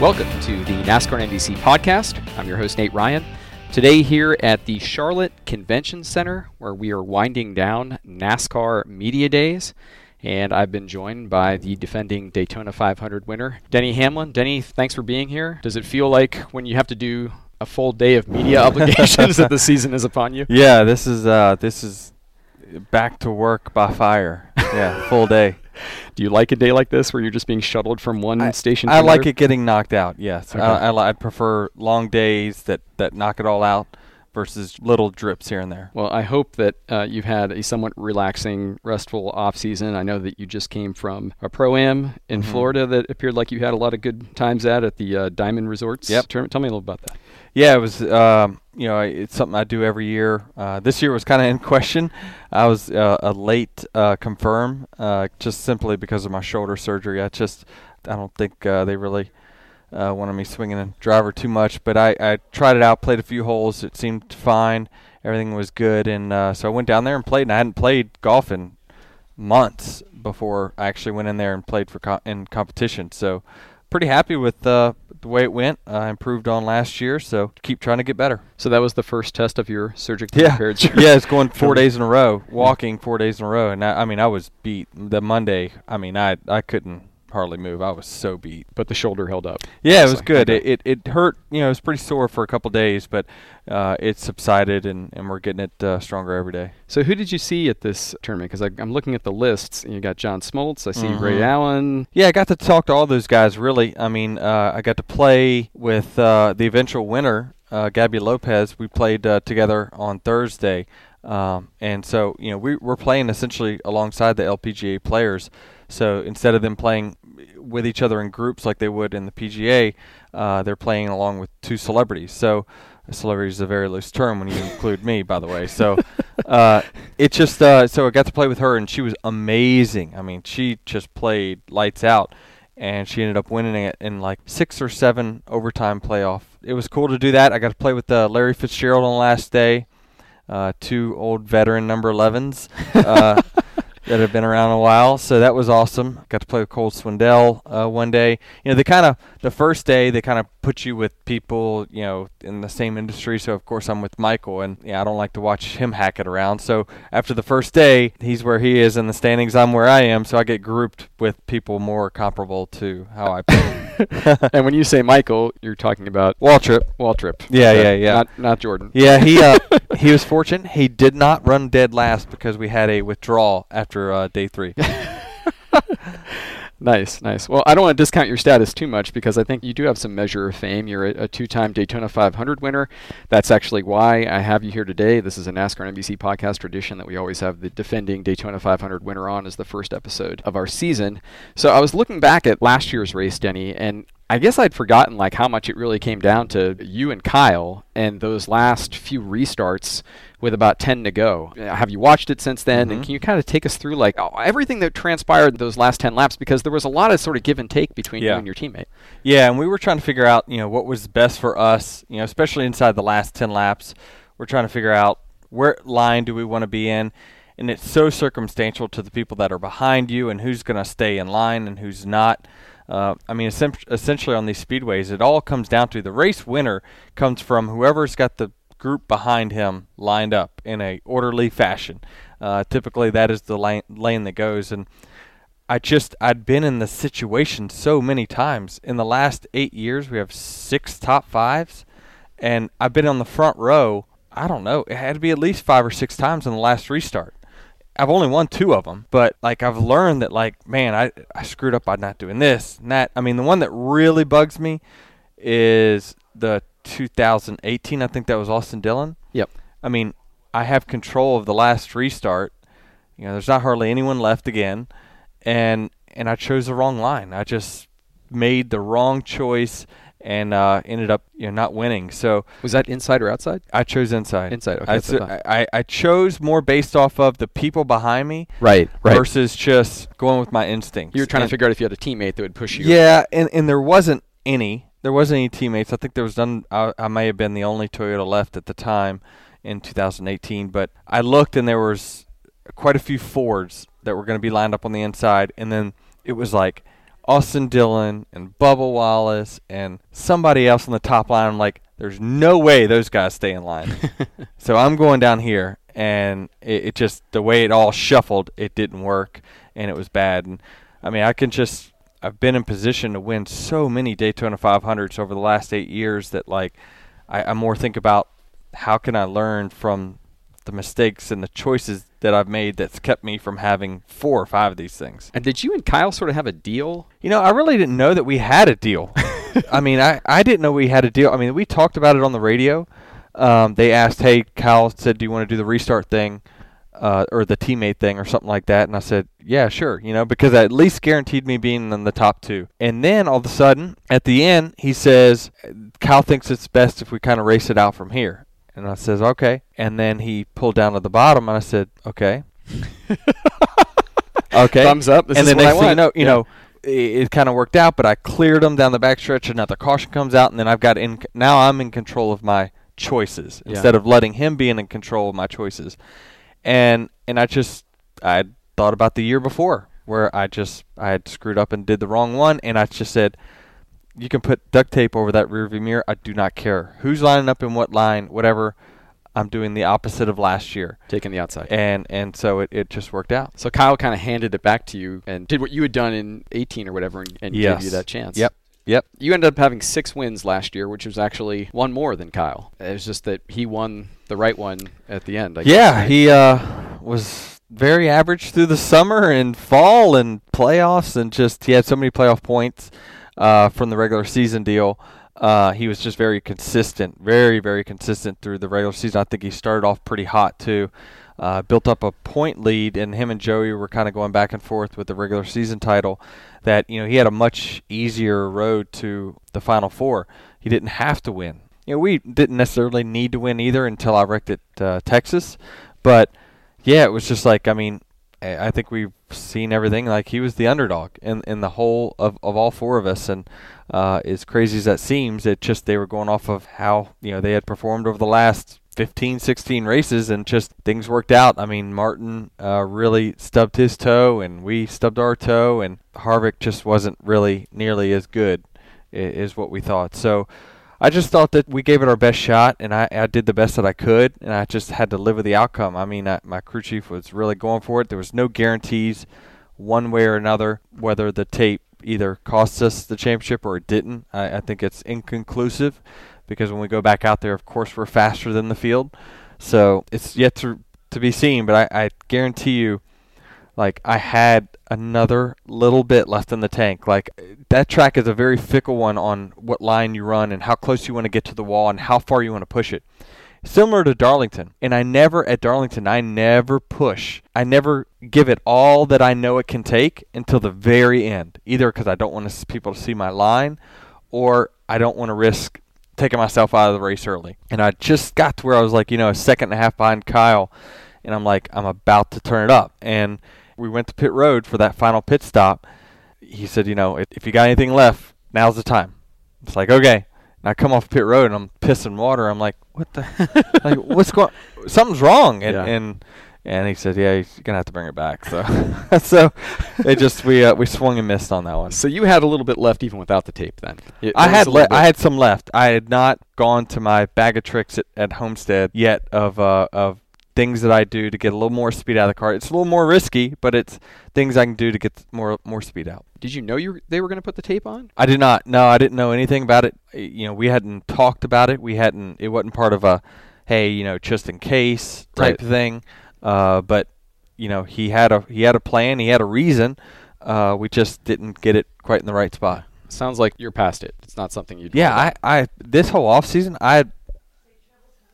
Welcome to the NASCAR NBC podcast. I'm your host, Nate Ryan. Today, here at the Charlotte Convention Center, where we are winding down NASCAR Media Days. And I've been joined by the defending Daytona 500 winner, Denny Hamlin. Denny, thanks for being here. Does it feel like when you have to do a full day of media obligations that the season is upon you? Yeah, this is uh, this is back to work by fire. Yeah, full day. Do you like a day like this where you're just being shuttled from one I, station? To another? I to like it getting knocked out. Yes, Okay. I, I, li- I prefer long days that that knock it all out versus little drips here and there. Well, I hope that uh, you've had a somewhat relaxing, restful off season. I know that you just came from a pro am in Mhm. Florida that appeared like you had a lot of good times at at the uh, Diamond Resorts Yep. tournament. Tell me a little about that. Yeah, it was. Um, you know, it's something I do every year. Uh, this year was kind of in question. I was uh, a late uh, confirm, uh, just simply because of my shoulder surgery. I just, I don't think uh, they really uh, wanted me swinging a driver too much. But I, I tried it out, played a few holes. It seemed fine. Everything was good, and uh, so I went down there and played. And I hadn't played golf in months before I actually went in there and played for co- in competition. So pretty happy with uh, the way it went. I improved on last year, so keep trying to get better. So that was the first test of your surgically Yeah, yeah, it's going four days in a row, walking four days in a row, and I, I mean I was beat. The Monday, I mean I I couldn't hardly move. I was so beat. but the shoulder held up. Yeah, it was good. Okay. It, it it hurt. You know, it was pretty sore for a couple days, but uh, it subsided, and, and we're getting it uh, stronger every day. So who did you see at this tournament? Because I'm looking at the lists. You got John Smoltz. I see Ray Mhm. Allen. Yeah, I got to talk to all those guys. Really, I mean, uh, I got to play with uh, the eventual winner, uh, Gaby Lopez. We played uh, together on Thursday, um, and so you know we, we're playing essentially alongside the LPGA players. So instead of them playing with each other in groups like they would in the PGA, uh, they're playing along with two celebrities. So. A celebrity is a very loose term when you include me, by the way. So, uh, it just uh, so I got to play with her, and she was amazing. I mean, she just played lights out and she ended up winning it in like six or seven overtime playoff. It was cool to do that. I got to play with uh, Larry Fitzgerald on the last day, uh, two old veteran number 11s uh, that have been around a while. So that was awesome. Got to play with Cole Swindell uh, one day. You know, they kind of the first day they kind of put you with people you know in the same industry. So of course I'm with Michael, and yeah, I don't like to watch him hack it around. So after the first day, he's where he is in the standings. I'm where I am. So I get grouped with people more comparable to how I play. and when you say Michael, you're talking about Waltrip. Waltrip. Yeah, yeah, yeah. Not not Jordan. Yeah, he uh, he was fortunate. He did not run dead last because we had a withdrawal after uh, day three. Nice, nice. Well, I don't want to discount your status too much because I think you do have some measure of fame. You're a, a two-time Daytona 500 winner. That's actually why I have you here today. This is a NASCAR NBC podcast tradition that we always have the defending Daytona 500 winner on as the first episode of our season. So I was looking back at last year's race, Denny, and I guess I'd forgotten like how much it really came down to you and Kyle and those last few restarts with about 10 to go. Uh, Have you watched it since then? And Mhm. can you kind of take us through like everything that transpired those last 10 laps because there was a lot of sort of give and take between you and your teammate. Yeah, and we were trying to figure out, you know, what was best for us, you know, especially inside the last 10 laps. We're trying to figure out where line do we want to be in, and it's so circumstantial to the people that are behind you and who's going to stay in line and who's not. Uh, I mean, essentially on these speedways, it all comes down to the race winner comes from whoever's got the group behind him lined up in a orderly fashion. Uh, typically, that is the lane, lane that goes. And I just I'd been in the situation so many times in the last eight years. We have six top fives, and I've been on the front row. I don't know. It had to be at least five or six times in the last restart. I've only won two of them, but like I've learned that like man, I I screwed up by not doing this and that. I mean, the one that really bugs me is the 2018. I think that was Austin Dillon. Yep. I mean, I have control of the last restart. You know, there's not hardly anyone left again, and and I chose the wrong line. I just made the wrong choice and uh, ended up you know not winning. So was that inside or outside? I chose inside. Inside. Okay. I, I, I chose more based off of the people behind me, right, right, versus just going with my instincts. You were trying and to figure out if you had a teammate that would push you. Yeah, and and there wasn't any. There wasn't any teammates. I think there was none. I, I may have been the only Toyota left at the time in 2018. But I looked and there was quite a few Fords that were going to be lined up on the inside, and then it was like Austin Dillon and Bubba Wallace and somebody else on the top line. I'm like, there's no way those guys stay in line. so I'm going down here, and it, it, just the way it all shuffled, it didn't work, and it was bad. And I mean, I can just I've been in position to win so many Daytona 500s over the last eight years that like I, I more think about how can I learn from the mistakes and the choices that I've made that's kept me from having four or five of these things. And did you and Kyle sort of have a deal? You know, I really didn't know that we had a deal. I mean, I, I didn't know we had a deal. I mean, we talked about it on the radio. Um, they asked, hey, Kyle said, do you want to do the restart thing? Uh, or the teammate thing or something like that. And I said, yeah, sure, you know, because that at least guaranteed me being in the top two. And then all of a sudden, at the end, he says, Kyle thinks it's best if we kind of race it out from here. And I says, okay. And then he pulled down to the bottom, and I said, okay. okay. Thumbs up. This and then next thing you know, you yeah. know, it, it kind of worked out, but I cleared them down the back backstretch. Another caution comes out, and then I've got in. Now I'm in control of my choices yeah. instead of letting him be in control of my choices. And and I just I thought about the year before where I just I had screwed up and did the wrong one, and I just said you can put duct tape over that rearview mirror. I do not care who's lining up in what line, whatever. I'm doing the opposite of last year, taking the outside, and and so it, it just worked out. So Kyle kind of handed it back to you and did what you had done in 18 or whatever, and, and yes. gave you that chance. Yep. Yep. You ended up having six wins last year, which was actually one more than Kyle. It was just that he won the right one at the end. I yeah, guess, right? he uh, was very average through the summer and fall and playoffs, and just he had so many playoff points uh, from the regular season deal. Uh, he was just very consistent, very, very consistent through the regular season. I think he started off pretty hot too. Uh, built up a point lead, and him and Joey were kind of going back and forth with the regular season title. That you know he had a much easier road to the Final Four. He didn't have to win. You know we didn't necessarily need to win either until I wrecked at uh, Texas, but yeah, it was just like I mean I think we've seen everything. Like he was the underdog in in the whole of, of all four of us, and uh, as crazy as that seems, it just they were going off of how you know they had performed over the last 15, 16 races, and just things worked out. I mean, Martin uh, really stubbed his toe, and we stubbed our toe, and Harvick just wasn't really nearly as good, is what we thought. So I just thought that we gave it our best shot, and I, I did the best that I could, and I just had to live with the outcome. I mean, I, my crew chief was really going for it. There was no guarantees one way or another whether the tape either cost us the championship or it didn't. I, I think it's inconclusive because when we go back out there, of course, we're faster than the field. So it's yet to to be seen, but I, I guarantee you like I had another little bit left in the tank. Like that track is a very fickle one on what line you run and how close you want to get to the wall and how far you want to push it. Similar to Darlington. And I never at Darlington I never push. I never give it all that I know it can take until the very end. Either because I don't want people to see my line or I don't want to risk taking myself out of the race early. And I just got to where I was like, you know, a second and a half behind Kyle and I'm like, I'm about to turn it up. And we went to pit road for that final pit stop, he said, you know, if, if you got anything left, now's the time. It's like, okay. And I come off pit road and I'm pissing water. I'm like, what the, like, what's going? Something's wrong. And, yeah. and And he said, "Yeah, he's gonna have to bring it back." So, so it just we uh, we swung and missed on that one. So you had a little bit left even without the tape then. It- I had le- I had some left. I had not gone to my bag of tricks at, at Homestead yet of uh, of things that I do to get a little more speed out of the car. It's a little more risky, but it's things I can do to get more more speed out. Did you know you were, they were going to put the tape on? I did not. No, I didn't know anything about it. You know, we hadn't talked about it. We hadn't. It wasn't part of a, hey, you know, just in case type Right. thing. Uh, but you know, he had a he had a plan. He had a reason. Uh, we just didn't get it quite in the right spot. Sounds like you're past it. It's not something you. Yeah, I, I this whole off season, I,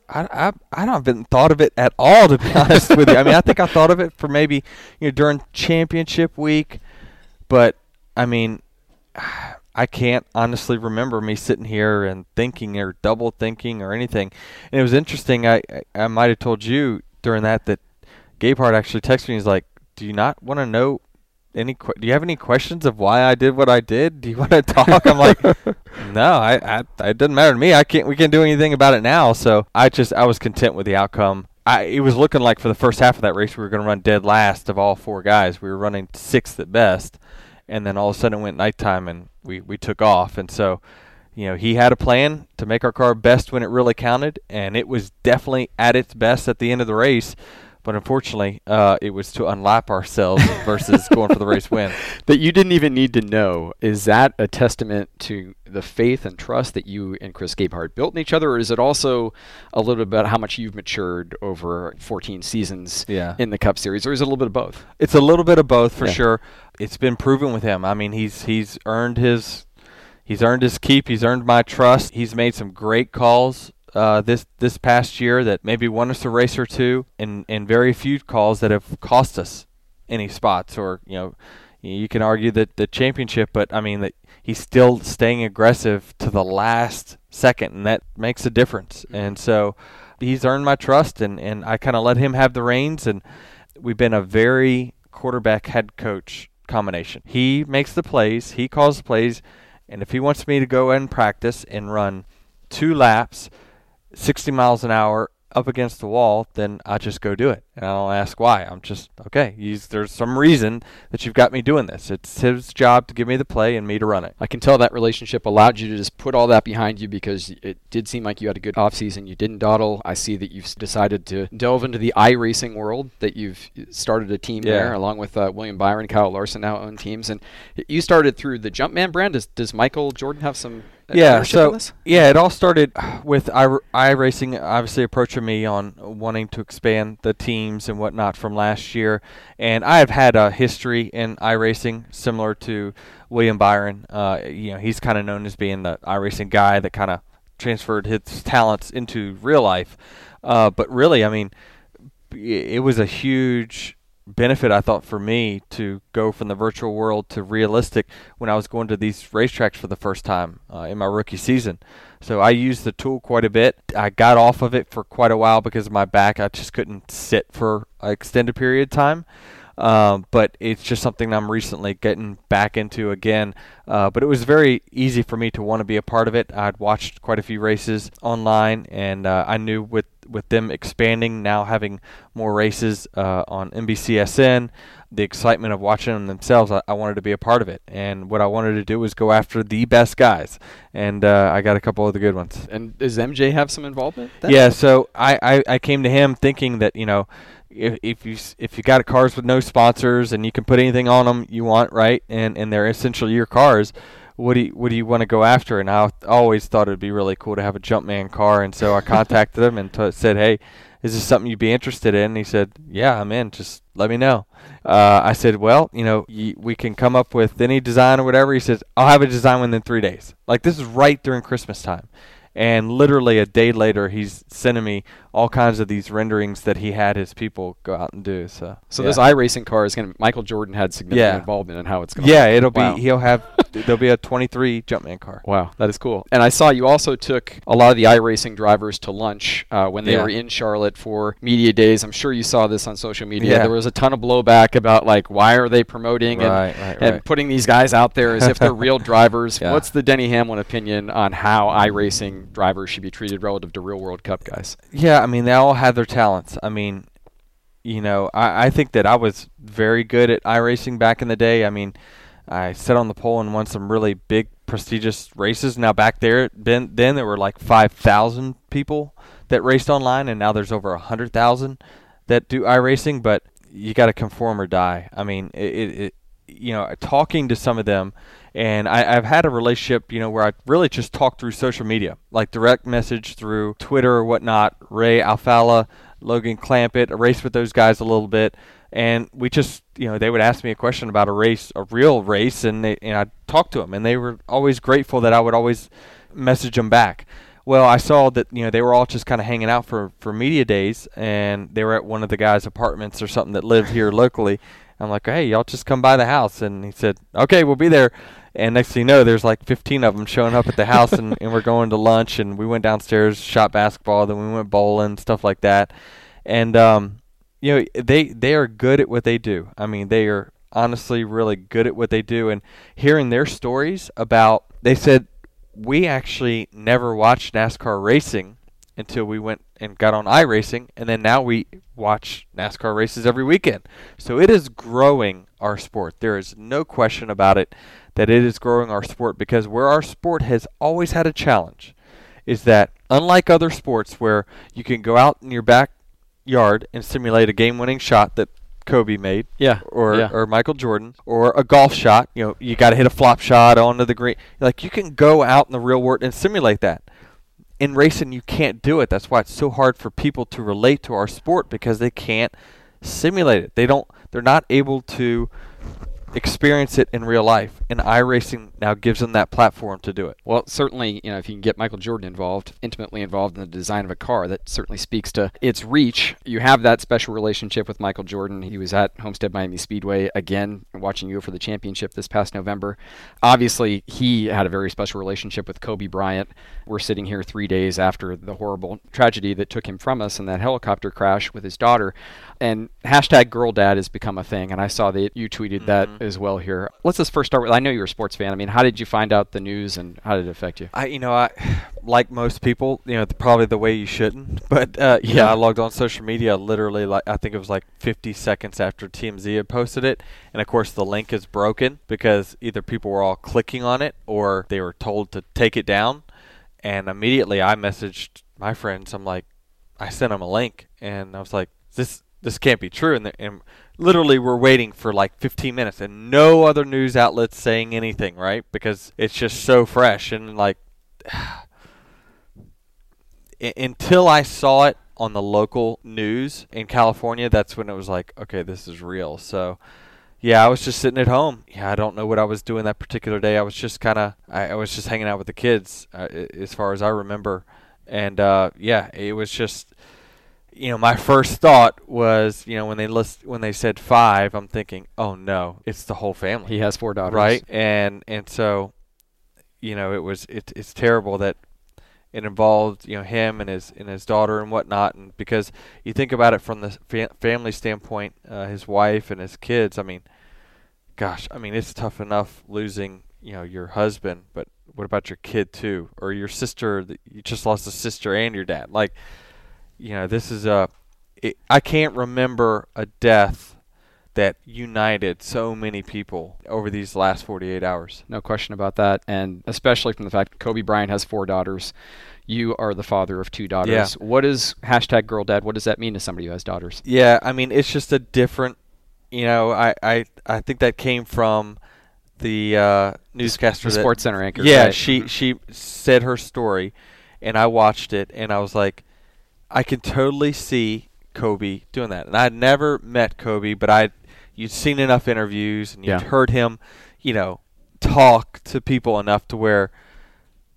I, I, I don't even thought of it at all. To be honest with you, I mean, I think I thought of it for maybe you know during championship week, but I mean, I can't honestly remember me sitting here and thinking or double thinking or anything. And it was interesting. I, I, I might have told you during that that Gabehart actually texted me. He's like, "Do you not want to know any? Que- do you have any questions of why I did what I did? Do you want to talk?" I'm like, "No, I, I, it doesn't matter to me. I can't. We can't do anything about it now." So I just, I was content with the outcome. I, it was looking like for the first half of that race we were going to run dead last of all four guys. We were running sixth at best, and then all of a sudden it went nighttime and we we took off. And so, you know, he had a plan to make our car best when it really counted, and it was definitely at its best at the end of the race. But unfortunately, uh, it was to unlap ourselves versus going for the race win. that you didn't even need to know. Is that a testament to the faith and trust that you and Chris Gabehart built in each other, or is it also a little bit about how much you've matured over 14 seasons Yeah. in the Cup Series, or is it a little bit of both? It's a little bit of both for Yeah. sure. It's been proven with him. I mean, he's he's earned his he's earned his keep. He's earned my trust. He's made some great calls uh, this this past year that maybe won us a race or two, and and very few calls that have cost us any spots or you know. You can argue that the championship, but I mean that he's still staying aggressive to the last second, and that makes a difference. And so, he's earned my trust, and, and I kind of let him have the reins, and we've been a very quarterback head coach combination. He makes the plays, he calls the plays, and if he wants me to go and practice and run two laps, 60 miles an hour up against the wall, then I just go do it. And I don't ask why. I'm just, okay, he's, there's some reason that you've got me doing this. It's his job to give me the play and me to run it. I can tell that relationship allowed you to just put all that behind you because it did seem like you had a good offseason. You didn't dawdle. I see that you've decided to delve into the iRacing world, that you've started a team Yeah. there along with uh, William Byron, Kyle Larson now own teams. And you started through the Jumpman brand. Does, does Michael Jordan have some yeah, so yeah, it all started with i iRacing obviously approaching me on wanting to expand the teams and whatnot from last year, and I have had a history in iRacing similar to William Byron. Uh, you know, he's kind of known as being the iRacing guy that kind of transferred his talents into real life. Uh, but really, I mean, it was a huge benefit I thought for me to go from the virtual world to realistic when I was going to these racetracks for the first time uh, in my rookie season. So I used the tool quite a bit. I got off of it for quite a while because of my back. I just couldn't sit for an extended period of time. Um, but it's just something I'm recently getting back into again. Uh, but it was very easy for me to want to be a part of it. I'd watched quite a few races online, and uh, I knew with with them expanding now, having more races uh, on NBCSN, the excitement of watching them themselves, I, I wanted to be a part of it. And what I wanted to do was go after the best guys, and uh, I got a couple of the good ones. And does MJ have some involvement? Then? Yeah, so I, I, I came to him thinking that you know if, if you if you got cars with no sponsors and you can put anything on them you want right and and they're essentially your cars what do you, what do you want to go after? And I always thought it'd be really cool to have a Jumpman car and so I contacted him and t- said hey is this something you'd be interested in? And he said yeah I'm in just let me know. Uh, I said well you know y- we can come up with any design or whatever. He says I'll have a design within three days. Like this is right during Christmas time. And literally a day later he's sending me all kinds of these renderings that he had his people go out and do so So yeah. this iRacing car is going to. Michael Jordan had significant Yeah. involvement in how it's going. yeah it'll be he'll have there'll be a 23 jumpman car Wow, that is cool. And I saw you also took a lot of the iRacing drivers to lunch uh, when they Yeah. were in Charlotte for media days. I'm sure you saw this on social media. There was a ton of blowback about like why are they promoting and, Right, and right. putting these guys out there as if they're real drivers. What's the Denny Hamlin opinion on how iRacing drivers should be treated relative to real World Cup guys? yeah i mean they all had their talents i mean you know, I, I think that I was very good at iRacing back in the day. I mean, I sat on the pole and won some really big, prestigious races. Now back there, then then there were like five thousand people that raced online, and now there's over hundred thousand that do iRacing. But you got to conform or die. I mean, it, it, you know, talking to some of them, and I, have had a relationship, you know, where I really just talk through social media, like direct message through Twitter or whatnot. Ray Alfalla, Logan Clampitt, I raced with those guys a little bit, and we just, you know, they would ask me a question about a race, a real race, and they, and I talked to them, and they were always grateful that I would always message them back. Well, I saw that you know they were all just kind of hanging out for for media days, and they were at one of the guys' apartments or something that lived here locally. I'm like, hey, y'all just come by the house, and he said, okay, we'll be there. And next thing you know, there's like 15 of them showing up at the house, and, and we're going to lunch, and we went downstairs, shot basketball, then we went bowling, stuff like that. And um, you know, they they are good at what they do. I mean, they are honestly really good at what they do, and hearing their stories about, they said we actually never watched NASCAR racing until we went and got on iRacing, and then now we watch NASCAR races every weekend. So it is growing our sport. There is no question about it that it is growing our sport because where our sport has always had a challenge is that unlike other sports where you can go out in your backyard and simulate a game-winning shot that Kobe made, yeah, or yeah. or Michael Jordan, or a golf shot. You know, you got to hit a flop shot onto the green. Like you can go out in the real world and simulate that. In racing, you can't do it. That's why it's so hard for people to relate to our sport because they can't simulate it. They don't. They're not able to experience it in real life, and iRacing now gives them that platform to do it. Well, certainly, you know, if you can get Michael Jordan involved, intimately involved in the design of a car, that certainly speaks to its reach. You have that special relationship with Michael Jordan. He was at Homestead Miami Speedway again, watching you for the championship this past November. Obviously, he had a very special relationship with Kobe Bryant. We're sitting here three days after the horrible tragedy that took him from us in that helicopter crash with his daughter. And hashtag girl dad has become a thing, and I saw that you tweeted mm-hmm. that as well here. Let's just first start with I know you're a sports fan. I mean, how did you find out the news and how did it affect you? I, you know, I like most people, you know, probably the way you shouldn't. But uh, yeah, I logged on social media literally like I think it was like 50 seconds after TMZ had posted it, and of course the link is broken because either people were all clicking on it or they were told to take it down. And immediately I messaged my friends. I'm like, I sent them a link, and I was like, this this can't be true. And, and literally, we're waiting for like 15 minutes, and no other news outlets saying anything, right? Because it's just so fresh and like. until I saw it on the local news in California, that's when it was like, okay, this is real. So, yeah, I was just sitting at home. Yeah, I don't know what I was doing that particular day. I was just kind of, I, I, was just hanging out with the kids, uh, as far as I remember. And uh, yeah, it was just you know, my first thought was, you know, when they list when they said five, I'm thinking, oh no, it's the whole family. He has four daughters, right? And and so, you know, it was it, it's terrible that it involved you know him and his and his daughter and whatnot, and because you think about it from the fa- family standpoint, uh, his wife and his kids. I mean, gosh, I mean it's tough enough losing you know your husband, but what about your kid too, or your sister? You just lost a sister and your dad, like you know, this is a. It, I can't remember a death that united so many people over these last 48 hours. No question about that. And especially from the fact that Kobe Bryant has four daughters. You are the father of two daughters. Yeah. What is hashtag girl dad? What does that mean to somebody who has daughters? Yeah, I mean, it's just a different, you know, I, I, I think that came from the uh, newscaster. The that, SportsCenter anchor. Yeah, right? she, she said her story, and I watched it, and I was like, I can totally see Kobe doing that. And I'd never met Kobe, but I you'd seen enough interviews and you'd yeah. heard him, you know, talk to people enough to where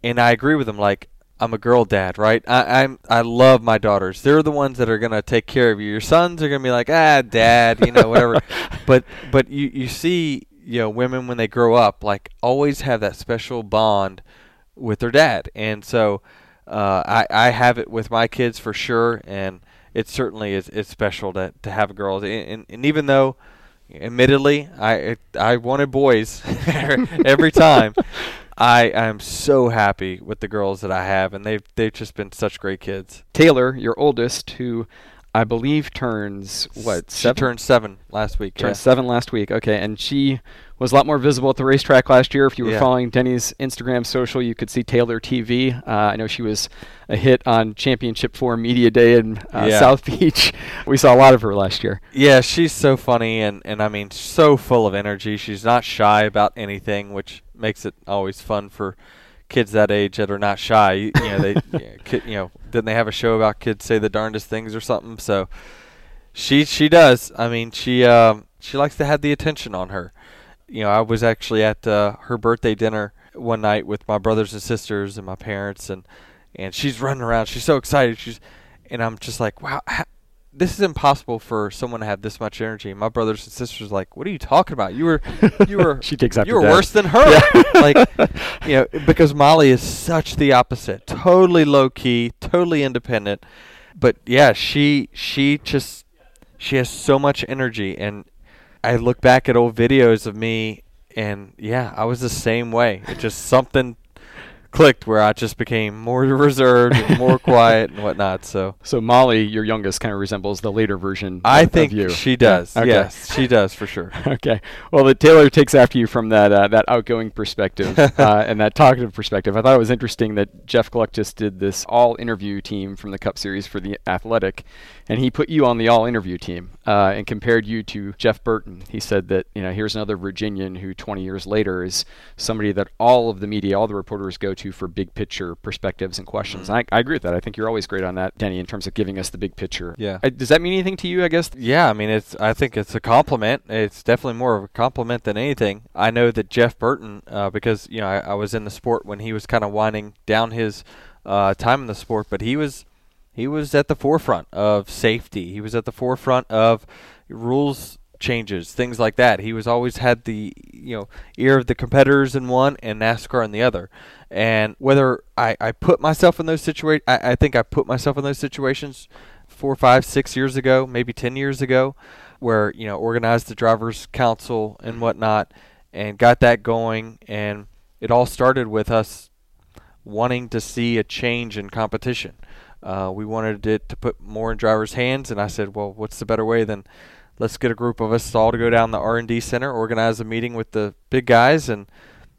and I agree with him like I'm a girl dad, right? I, I'm I love my daughters. They're the ones that are gonna take care of you. Your sons are gonna be like, ah, dad, you know, whatever. but but you you see, you know, women when they grow up, like always have that special bond with their dad, and so uh, I I have it with my kids for sure, and it certainly is it's special to to have girls. And, and, and even though, admittedly, I I wanted boys every time. I am so happy with the girls that I have, and they've they've just been such great kids. Taylor, your oldest, who I believe turns what She seven? turned seven last week. turned yeah. seven last week. Okay, and she was a lot more visible at the racetrack last year. If you were Yeah. following Denny's Instagram social, you could see Taylor TV. Uh, I know she was a hit on Championship Four Media Day in uh, Yeah. South Beach. We saw a lot of her last year. Yeah, she's so funny and, and I mean so full of energy. She's not shy about anything, which makes it always fun for kids that age that are not shy. You, you know, they kid, you know, didn't they have a show about kids say the darndest things or something? So she she does. I mean, she um, she likes to have the attention on her. You know, I was actually at uh, her birthday dinner one night with my brothers and sisters and my parents and and she's running around. She's so excited. She's and I'm just like, wow, ha- this is impossible for someone to have this much energy. My brothers and sisters are like, what are you talking about? You were, you were, She takes after you were Dad. worse than her. like, you know, because Molly is such the opposite. Totally low key, totally independent. But yeah, she she just she has so much energy, and I look back at old videos of me, and yeah, I was the same way. It just something clicked where I just became more reserved and more quiet and whatnot. So So Molly, your youngest, kind of resembles the later version. I of, think of you. she does. Okay. Yes, she does for sure. Okay. Well, the Taylor takes after you from that uh, that outgoing perspective uh, and that talkative perspective. I thought it was interesting that Jeff Gluck just did this all interview team from the Cup Series for the Athletic, and he put you on the all interview team uh, and compared you to Jeff Burton. He said that you know here's another Virginian who 20 years later is somebody that all of the media, all the reporters go to for big picture perspectives and questions. And I, I agree with that. I think you're always great on that, Denny, in terms of giving us the big picture. Yeah. Uh, does that mean anything to you? I guess. Yeah, I mean, it's. I think it's a compliment. It's definitely more of a compliment than anything. I know that Jeff Burton, uh, because you know, I, I was in the sport when he was kind of winding down his uh, time in the sport, but he was he was at the forefront of safety. He was at the forefront of rules changes, things like that. He was always had the you know ear of the competitors in one and NASCAR in the other. And whether I, I put myself in those situations, I, think I put myself in those situations four, five, six years ago, maybe ten years ago, where you know organized the drivers' council and whatnot, and got that going. And it all started with us wanting to see a change in competition. Uh, we wanted it to put more in drivers' hands, and I said, well, what's the better way than let's get a group of us all to go down the R&D center, organize a meeting with the big guys, and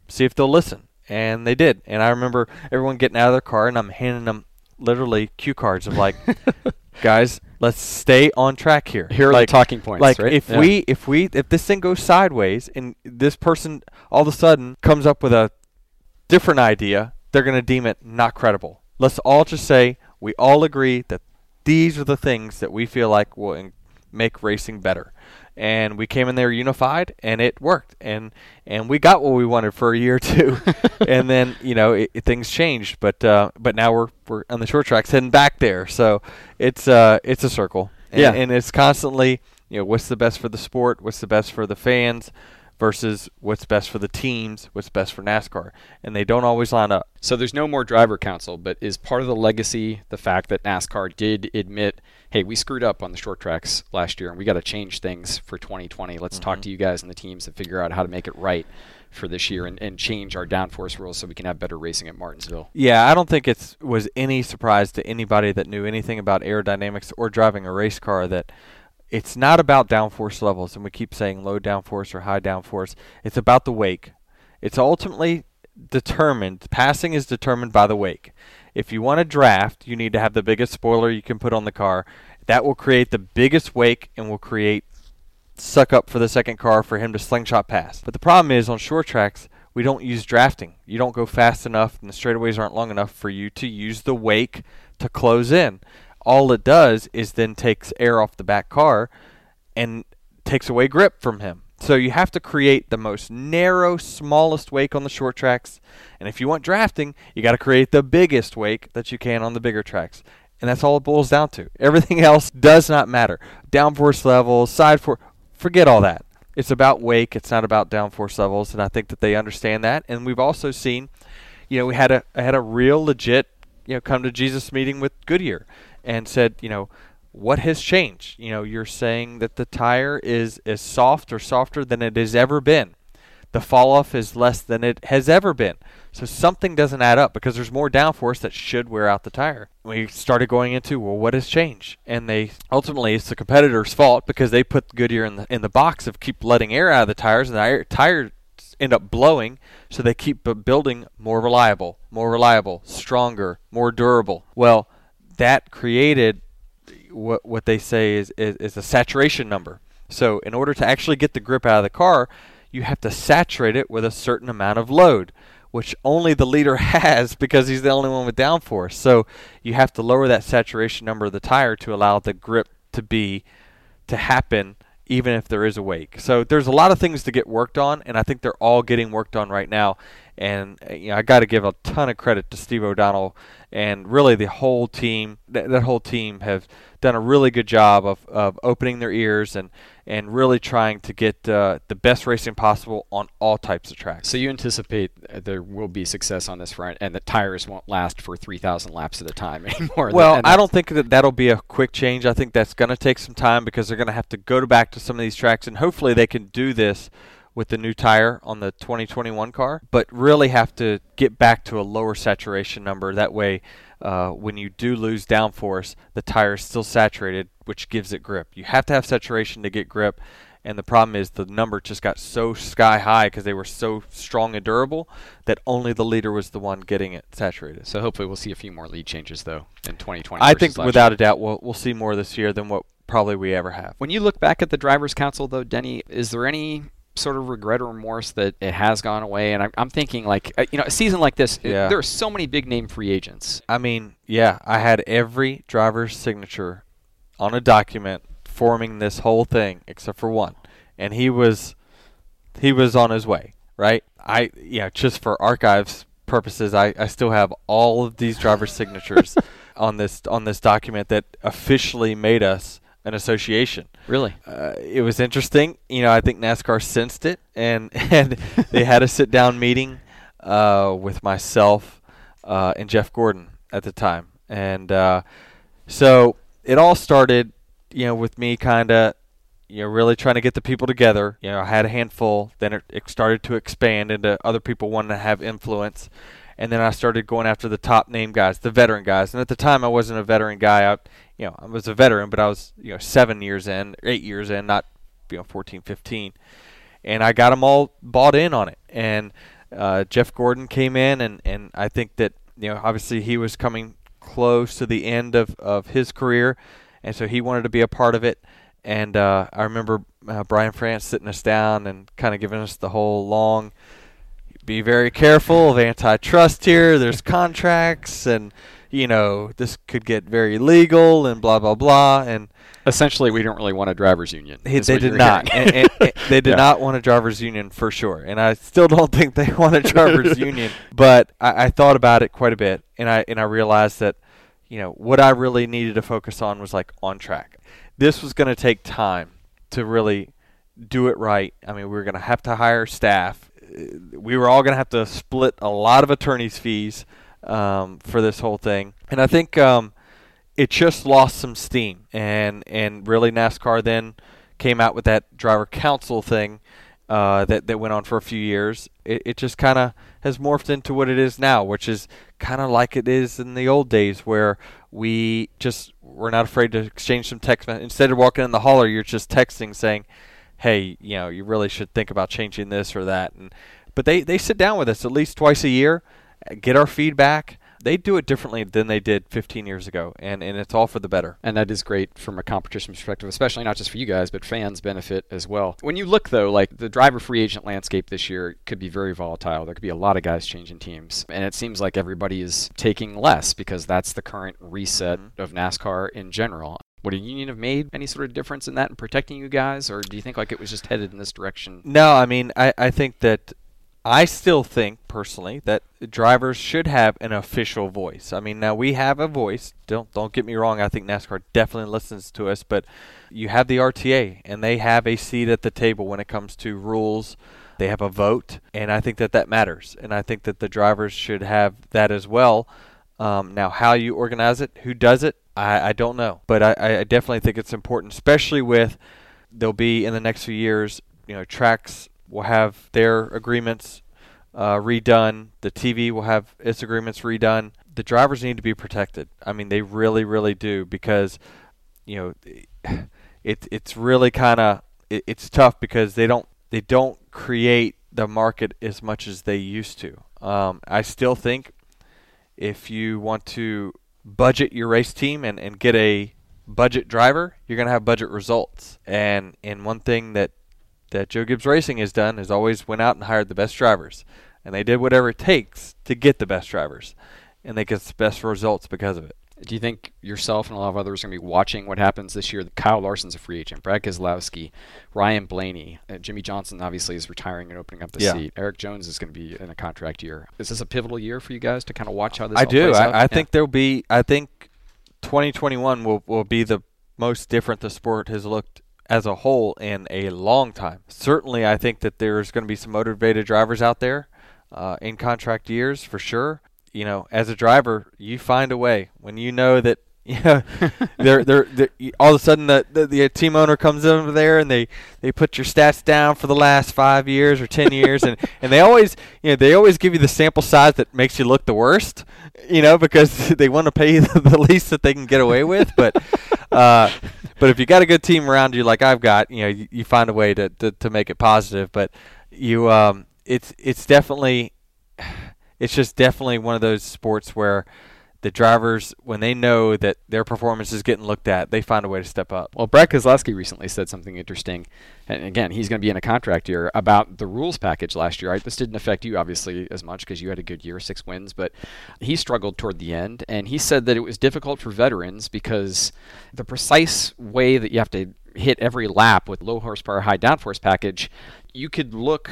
see if they'll listen. And they did. And I remember everyone getting out of their car, and I'm handing them literally cue cards of like, guys, let's stay on track here. Here are like, the talking points. like right? if Yeah. we if we if this thing goes sideways and this person all of a sudden comes up with a different idea, they're going to deem it not credible. Let's all just say we all agree that these are the things that we feel like will make racing better. And we came in there unified, and it worked, and and we got what we wanted for a year or two, and then you know it, it- things changed, but uh, but now we're we're on the short tracks heading back there, so it's uh it's a circle, and, Yeah. and it's constantly you know what's the best for the sport, what's the best for the fans, versus what's best for the teams, what's best for NASCAR, and they don't always line up. So there's no more driver council, but is part of the legacy the fact that NASCAR did admit, hey, we screwed up on the short tracks last year and we got to change things for 2020. Let's talk mm-hmm. to you guys and the teams and figure out how to make it right for this year and, and change our downforce rules so we can have better racing at Martinsville. Yeah, I don't think it was any surprise to anybody that knew anything about aerodynamics or driving a race car that it's not about downforce levels, and we keep saying low downforce or high downforce. It's about the wake. It's ultimately determined. Passing is determined by the wake. If you want to draft, you need to have the biggest spoiler you can put on the car. That will create the biggest wake and will create suck up for the second car for him to slingshot pass. But the problem is on short tracks, we don't use drafting. You don't go fast enough, and the straightaways aren't long enough for you to use the wake to close in. All it does is then takes air off the back car and takes away grip from him. So you have to create the most narrow, smallest wake on the short tracks. And if you want drafting, you got to create the biggest wake that you can on the bigger tracks. And that's all it boils down to. Everything else does not matter. Downforce levels, side force, forget all that. It's about wake. It's not about downforce levels, and I think that they understand that. And we've also seen, you know, we had a had a real legit, you know, come to Jesus meeting with Goodyear, and said, you know, what has changed? You know, you're saying that the tire is as soft or softer than it has ever been. the fall off is less than it has ever been. So something doesn't add up because there's more downforce that should wear out the tire. We started going into well, what has changed? And they ultimately it's the competitor's fault because they put Goodyear in the in the box of keep letting air out of the tires, and the tires end up blowing. So they keep building more reliable, more reliable, stronger, more durable. Well, that created what what they say is, is, is a saturation number. So in order to actually get the grip out of the car, you have to saturate it with a certain amount of load which only the leader has because he's the only one with downforce. So you have to lower that saturation number of the tire to allow the grip to be to happen even if there is a wake. So there's a lot of things to get worked on, and I think they're all getting worked on right now. And uh, you know, I got to give a ton of credit to Steve O'Donnell and really the whole team. That, that whole team have done a really good job of, of opening their ears and and really trying to get uh, the best racing possible on all types of tracks. So you anticipate there will be success on this front, and the tires won't last for 3,000 laps at a time anymore. Well, I don't think that that'll be a quick change. I think that's going to take some time because they're going to have to go back to some of these tracks, and hopefully they can do this with the new tire on the 2021 car, but really have to get back to a lower saturation number. That way, uh, when you do lose downforce, the tire is still saturated, which gives it grip. You have to have saturation to get grip, and the problem is the number just got so sky high because they were so strong and durable that only the leader was the one getting it saturated. So hopefully we'll see a few more lead changes though in 2020. I think without year. a doubt we'll we'll see more this year than what probably we ever have. When you look back at the drivers' council though, Denny, is there any sort of regret or remorse that it has gone away. And I'm, I'm thinking like uh, you know a season like this, yeah. it, there are so many big name free agents. I mean, yeah, I had every driver's signature on a document forming this whole thing except for one, and he was he was on his way. Right? I yeah, just for archives purposes, I, I still have all of these driver's signatures on this on this document that officially made us an association. Really? Uh, it was interesting. You know, I think NASCAR sensed it, and and they had a sit down meeting uh, with myself uh, and Jeff Gordon at the time, and uh, so it all started, you know, with me kind of. You know, really trying to get the people together. You know, I had a handful. Then it, it started to expand into other people wanting to have influence and then I started going after the top name guys, the veteran guys. And at the time, I wasn't a veteran guy. I, you know, I was a veteran, but I was you know seven years in, eight years in, not you know 14, 15, and I got them all bought in on it. And uh, Jeff Gordon came in, and and I think that you know obviously he was coming close to the end of of his career, and so he wanted to be a part of it. And uh, I remember uh, Brian France sitting us down and kind of giving us the whole long be very careful of antitrust here. There's contracts, and you know this could get very legal, and blah blah blah. And essentially, we don't really want a drivers' union. They, they did not. and, and, and they did yeah. not want a drivers' union for sure. And I still don't think they want a drivers' union. But I, I thought about it quite a bit, and I and I realized that you know what I really needed to focus on was like on track. This was going to take time to really do it right. I mean, we were going to have to hire staff uh, we were all going to have to split a lot of attorney's fees um, for this whole thing, and I think um, it just lost some steam. And and really, NASCAR then came out with that driver council thing uh, that that went on for a few years. It, it just kind of has morphed into what it is now, which is kind of like it is in the old days, where we just we're not afraid to exchange some text. Instead of walking in the hauler, you're just texting saying hey, you know, you really should think about changing this or that. And but they they sit down with us at least twice a year, get our feedback. They do it differently than they did 15 years ago, and, and it's all for the better. And that is great from a competition perspective, especially not just for you guys, but fans benefit as well. When you look, though, like the driver free agent landscape this year could be very volatile. There could be a lot of guys changing teams. And it seems like everybody is taking less because that's the current reset mm-hmm. of NASCAR in general. Would a union have made any sort of difference in that in protecting you guys, or do you think like it was just headed in this direction? No, I mean, I, I think that I still think personally that drivers should have an official voice. I mean, now we have a voice. Don't don't get me wrong. I think NASCAR definitely listens to us, but you have the RTA, and they have a seat at the table when it comes to rules. They have a vote, and I think that that matters. And I think that the drivers should have that as well. Um, now, how you organize it, who does it, I, I don't know, but I, I definitely think it's important, especially with there'll be in the next few years, you know, tracks will have their agreements uh, redone. The TV will have its agreements redone. The drivers need to be protected. I mean, they really, really do because you know it it's really kind of it, it's tough because they don't they don't create the market as much as they used to. Um, I still think if you want to budget your race team and, and get a budget driver, you're going to have budget results. And and one thing that that Joe Gibbs Racing has done is always went out and hired the best drivers, and they did whatever it takes to get the best drivers, and they get the best results because of it. Do you think yourself and a lot of others are going to be watching what happens this year? Kyle Larson's a free agent. Brad Keselowski, Ryan Blaney, uh, Jimmie Johnson obviously is retiring and opening up the Yeah. seat. Erik Jones is going to be in a contract year. Is this a pivotal year for you guys to kind of watch how this I all do. plays out? I, do. I Yeah. think there'll be. I think 2021 will will be the most different the sport has looked as a whole in a long time. Certainly, I think that there's going to be some motivated drivers out there uh, in contract years for sure. You know, as a driver, you find a way when you know that. Yeah, they're, they're, they're all of a sudden the, the the team owner comes over there and they, they put your stats down for the last five years or ten years and, and they always you know they always give you the sample size that makes you look the worst you know because they want to pay you the, the least that they can get away with. But uh, but if you got a good team around you like I've got you know you, you find a way to, to, to make it positive. But you um it's it's definitely it's just definitely one of those sports where the drivers when they know that their performance is getting looked at they find a way to step up Well, Brad Keselowski recently said something interesting, and again, he's going to be in a contract year about the rules package last year. Right? This didn't affect you obviously as much because you had a good year, six wins, but he struggled toward the end, and he said that it was difficult for veterans because the precise way that you have to hit every lap with low horsepower, high downforce package, you could look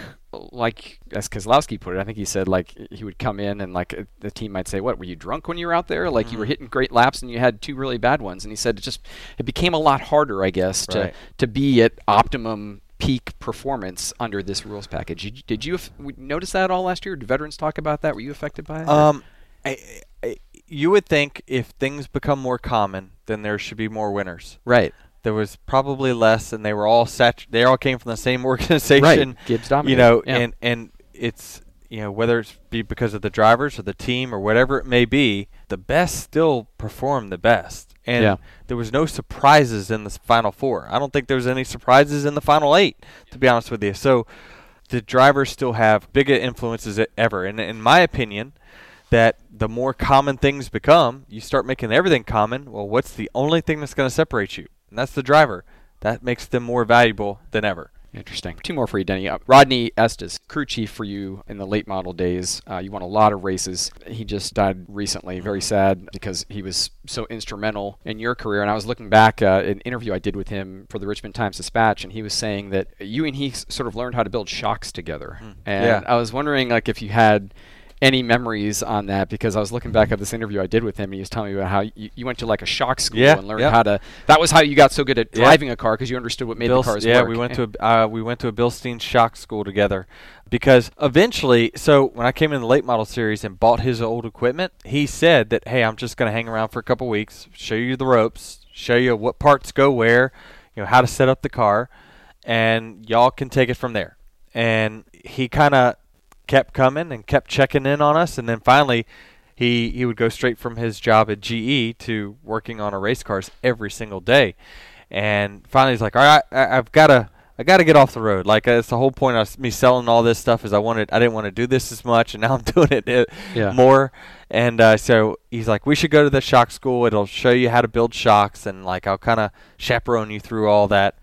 like as Keselowski put it. I think he said like he would come in and like the team might say, "What were you drunk when you were out there? Like you were hitting great laps and you had two really bad ones." And he said it just it became a lot harder, I guess, to Right. to be at optimum peak performance under this rules package. Did you, did you f- notice that all last year? Did veterans talk about that? Were you affected by it? Um, I, I, you would think if things become more common, then there should be more winners. right. There was probably less, and they were all sat. They all came from the same organization. Gibbs You know, Yeah. and and it's you know whether it's be because of the drivers or the team or whatever it may be, the best still perform the best. And Yeah. there was no surprises in the final four. I don't think there was any surprises in the final eight, to be honest with you. So the drivers still have bigger influences ever. And in my opinion, that the more common things become, you start making everything common. Well, what's the only thing that's going to separate you? And that's the driver. That makes them more valuable than ever. Interesting. Two more for you, Denny. Uh, Rodney Estes, crew chief for you in the late model days. Uh, you won a lot of races. He just died recently. Very sad because he was so instrumental in your career. And I was looking back uh, an interview I did with him for the Richmond Times Dispatch, and he was saying that you and he sort of learned how to build shocks together. And Yeah. I was wondering, like, if you had any memories on that because I was looking back at this interview I did with him and he was telling me about how you, you went to like a shock school Yeah, and learned yep. how to that was how you got so good at Yeah. driving a car because you understood what made the cars yeah, work. we went to a, uh, we went to a Bilstein shock school together because eventually, so when I came in the late model series and bought his old equipment, he said that hey, I'm just going to hang around for a couple weeks, show you the ropes, show you what parts go where, you know how to set up the car, and y'all can take it from there. And he kind of kept coming and kept checking in on us, and then finally. He, he would go straight from his job at GE to working on our race cars every single day, and finally he's like, all right, I, I've got to I got to get off the road. Like that's the whole point of me selling all this stuff is I wanted I didn't want to do this as much, and now I'm doing it uh, Yeah. more. And uh, so he's like, we should go to the shock school. It'll show you how to build shocks, and like I'll kind of chaperone you through all that.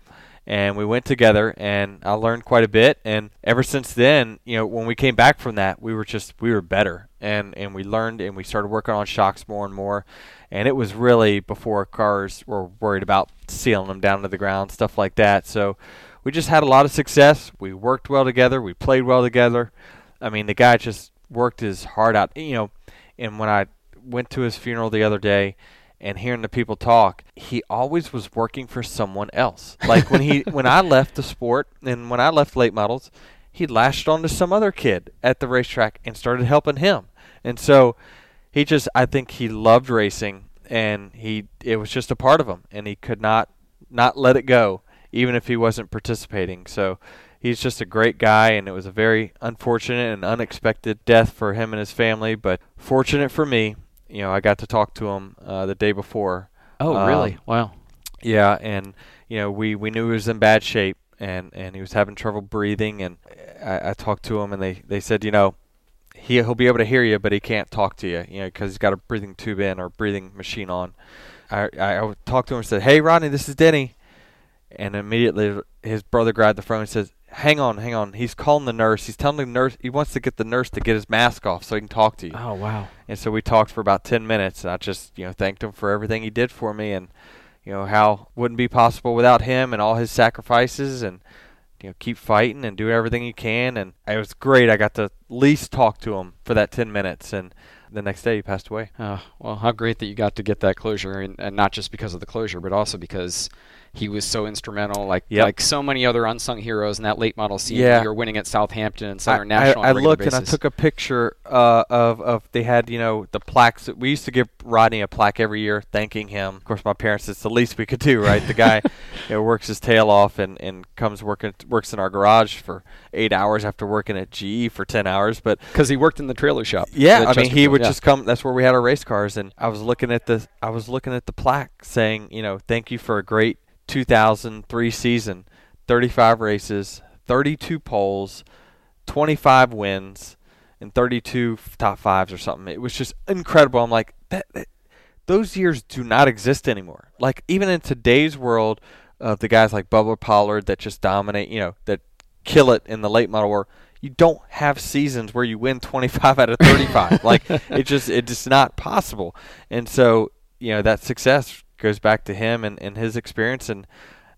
And we went together, and I learned quite a bit. And ever since then, you know, when we came back from that, we were just we were better, and and we learned, and we started working on shocks more and more. And it was really before cars were worried about sealing them down to the ground, stuff like that. So we just had a lot of success. We worked well together. We played well together. I mean, the guy just worked his heart out. You know, and when I went to his funeral the other day and hearing the people talk, he always was working for someone else. Like when he when I left the sport and when I left late models, he lashed onto some other kid at the racetrack and started helping him. And so he just I think he loved racing and he it was just a part of him and he could not not let it go even if he wasn't participating. So he's just a great guy, and it was a very unfortunate and unexpected death for him and his family. But fortunate for me, you know, I got to talk to him uh, the day before. Oh, Um, really? Wow. Yeah, and you know, we we knew he was in bad shape, and and he was having trouble breathing, and I, I talked to him, and they they said, you know, he he'll be able to hear you, but he can't talk to you, you know, because he's got a breathing tube in or breathing machine on. I I, I talked to him and said, hey Rodney, this is Denny, and immediately his brother grabbed the phone and says. Hang on, hang on. He's calling the nurse. He's telling the nurse he wants to get the nurse to get his mask off so he can talk to you. Oh, wow. And so we talked for about 10 minutes, and I just, you know, thanked him for everything he did for me and, you know, how wouldn't be possible without him and all his sacrifices and, you know, keep fighting and do everything you can. And it was great. I got to at least talk to him for that 10 minutes. And the next day he passed away. Oh, well, how great that you got to get that closure, and, and not just because of the closure, but also because he was so instrumental, like Yep. like so many other unsung heroes in that late model scene. Yeah. you're winning at South Boston and I, Southern I, National. on I regular looked and I took a picture uh, of of they had you know the plaques. that- We used to give Rodney a plaque every year thanking him. Of course, my parents. It's the least we could do, right? The guy you know works his tail off and, and comes working works in our garage for eight hours after working at GE for ten hours. But because he worked in the trailer shop. yeah, I mean he would yeah. just come. That's where we had our race cars, and I was looking at the I was looking at the plaque saying you know thank you for a great 2003 season, 35 races, 32 poles, 25 wins, and 32 top fives or something. It was just incredible. I'm like that, that those years do not exist anymore. Like even in today's world of the guys like Bubba Pollard that just dominate, you know, that kill it in the late model war. You don't have seasons where you win 25 out of 35. like it just it's just not possible. And so, you know, that success goes back to him and, and his experience and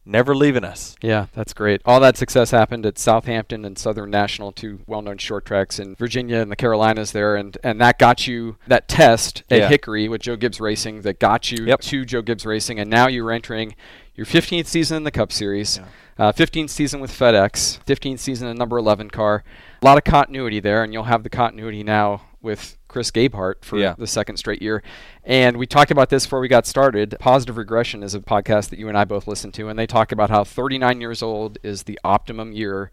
never leaving us. Yeah, that's great. All that success happened at South Boston and Southern National, two well-known short tracks in Virginia and the Carolinas there, and and that got you that test at Yeah. Hickory with Joe Gibbs Racing that got you Yep. to Joe Gibbs Racing, and now you're entering your 15th season in the Cup Series, uh, 15th season with FedEx, 15th season in number 11 car. A lot of continuity there, and you'll have the continuity now with Chris Gabehart for Yeah. the second straight year. And we talked about this before we got started. Positive Regression is a podcast that you and I both listen to, and they talk about how 39 years old is the optimum year,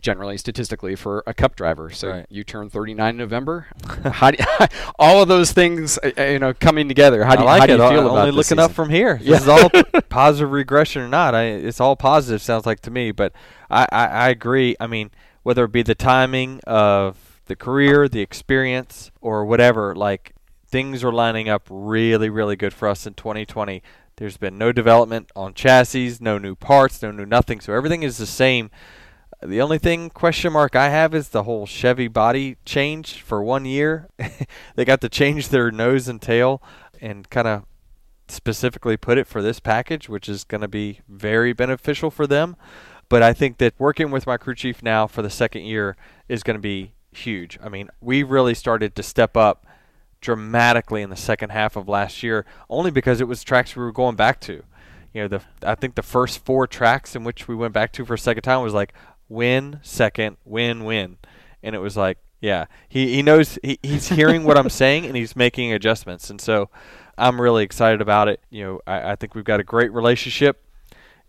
generally statistically, for a Cup driver. So Right. you turn 39 in November. how do you, all of those things, uh, uh, you know, coming together. How do I you, like how do it. you I- feel I'm about only looking up from here. Yeah. This is all positive regression or not. I, it's all positive. Sounds like to me. But I, I, I agree. I mean, whether it be the timing of the career, the experience, or whatever, like things are lining up really, really good for us in 2020. There's been no development on chassis, no new parts, no new nothing. So everything is the same. The only thing question mark I have is the whole Chevy body change for one year. they got to change their nose and tail and kind of specifically put it for this package, which is going to be very beneficial for them. But I think that working with my crew chief now for the second year is going to be huge. I mean, we really started to step up dramatically in the second half of last year, only because it was tracks we were going back to. You know, the I think the first four tracks in which we went back to for a second time was like win, second, win, win, and it was like, yeah, he he knows he, he's hearing what I'm saying and he's making adjustments, and so I'm really excited about it. You know, I, I think we've got a great relationship,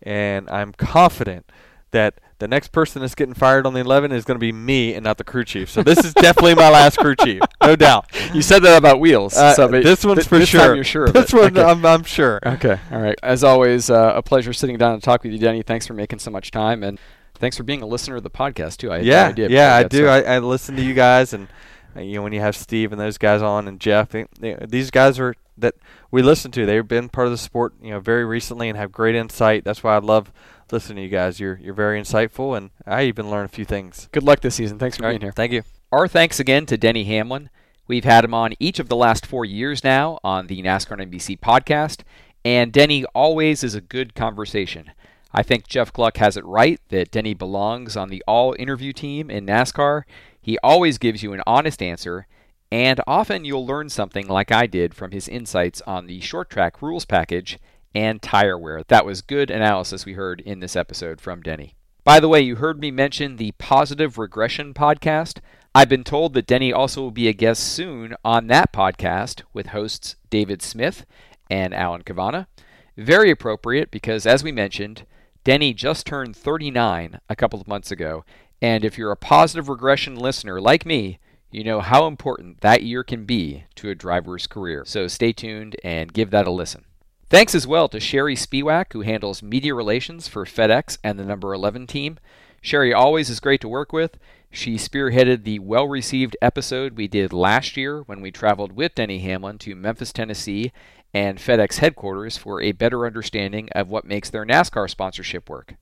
and I'm confident that the next person that's getting fired on the 11 is going to be me and not the crew chief. So this is definitely my last crew chief, no doubt. You said that about wheels. Uh, so this one's th- for this sure. Time you're sure. This one, Okay. I'm, I'm sure. Okay. All right. As always, uh, a pleasure sitting down and talk with you, Denny. Thanks for making so much time, and thanks for being a listener of the podcast too. I had no yeah, yeah, I do. so- I, I listen to you guys, and uh, you know when you have Steve and those guys on, and Jeff. they- they- these guys are that we listen to. They've been part of the sport, you know, very recently and have great insight. That's why I love listening to you guys. You're you're very insightful, and I even learn a few things. Good luck this season. Thanks for All being right, here. Thank you. Our thanks again to Denny Hamlin. We've had him on each of the last four years now on the NASCAR and NBC podcast, and Denny always is a good conversation. I think Jeff Gluck has it right that Denny belongs on the all interview team in NASCAR. He always gives you an honest answer, and often you'll learn something like I did from his insights on the short track rules package and tire wear. That was good analysis we heard in this episode from Denny. By the way, you heard me mention the Positive Regression podcast. I've been told that Denny also will be a guest soon on that podcast with hosts David Smith and Alan Cavanna. Very appropriate because, as we mentioned, Denny just turned 39 a couple of months ago, and if you're a positive regression listener like me, you know how important that year can be to a driver's career. So stay tuned and give that a listen. Thanks as well to Sherry Spiewak, who handles media relations for FedEx and the number 11 team. Sherry always is great to work with. She spearheaded the well received episode we did last year when we traveled with Denny Hamlin to Memphis, Tennessee, and FedEx headquarters for a better understanding of what makes their NASCAR sponsorship work.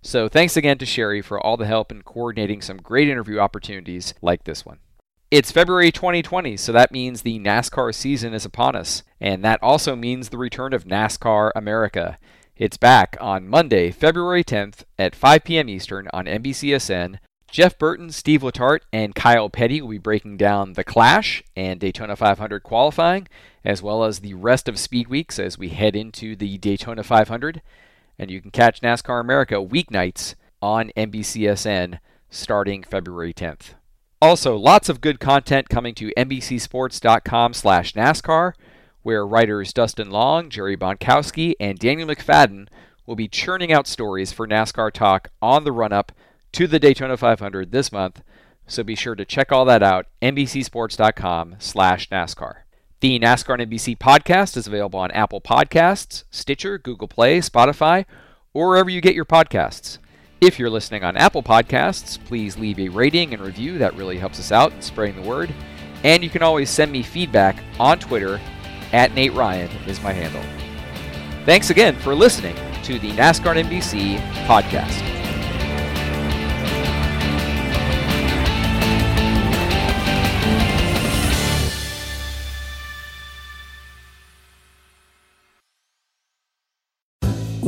So thanks again to Sherry for all the help in coordinating some great interview opportunities like this one. It's February 2020, so that means the NASCAR season is upon us, and that also means the return of NASCAR America. It's back on Monday, February 10th at 5 p.m. Eastern on NBCSN. Jeff Burton, Steve Letarte, and Kyle Petty will be breaking down the Clash and Daytona 500 qualifying, as well as the rest of Speed Weeks as we head into the Daytona 500. And you can catch NASCAR America weeknights on NBCSN starting February 10th. Also, lots of good content coming to NBCSports.com/NASCAR, where writers Dustin Long, Jerry Bonkowski, and Daniel McFadin will be churning out stories for NASCAR Talk on the run-up to the Daytona 500 this month. So be sure to check all that out. NBCSports.com/NASCAR. The NASCAR and NBC podcast is available on Apple Podcasts, Stitcher, Google Play, Spotify, or wherever you get your podcasts. If you're listening on Apple Podcasts, please leave a rating and review. That really helps us out in spreading the word. And you can always send me feedback on Twitter at Nate Ryan is my handle. Thanks again for listening to the NASCAR NBC podcast.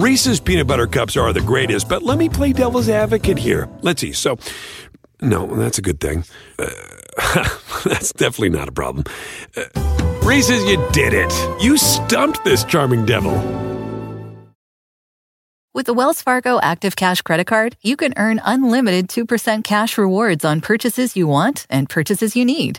Reese's peanut butter cups are the greatest, but let me play devil's advocate here. Let's see. So, no, that's a good thing. Uh, that's definitely not a problem. Uh, Reese's, you did it. You stumped this charming devil. With the Wells Fargo Active Cash Credit Card, you can earn unlimited 2% cash rewards on purchases you want and purchases you need.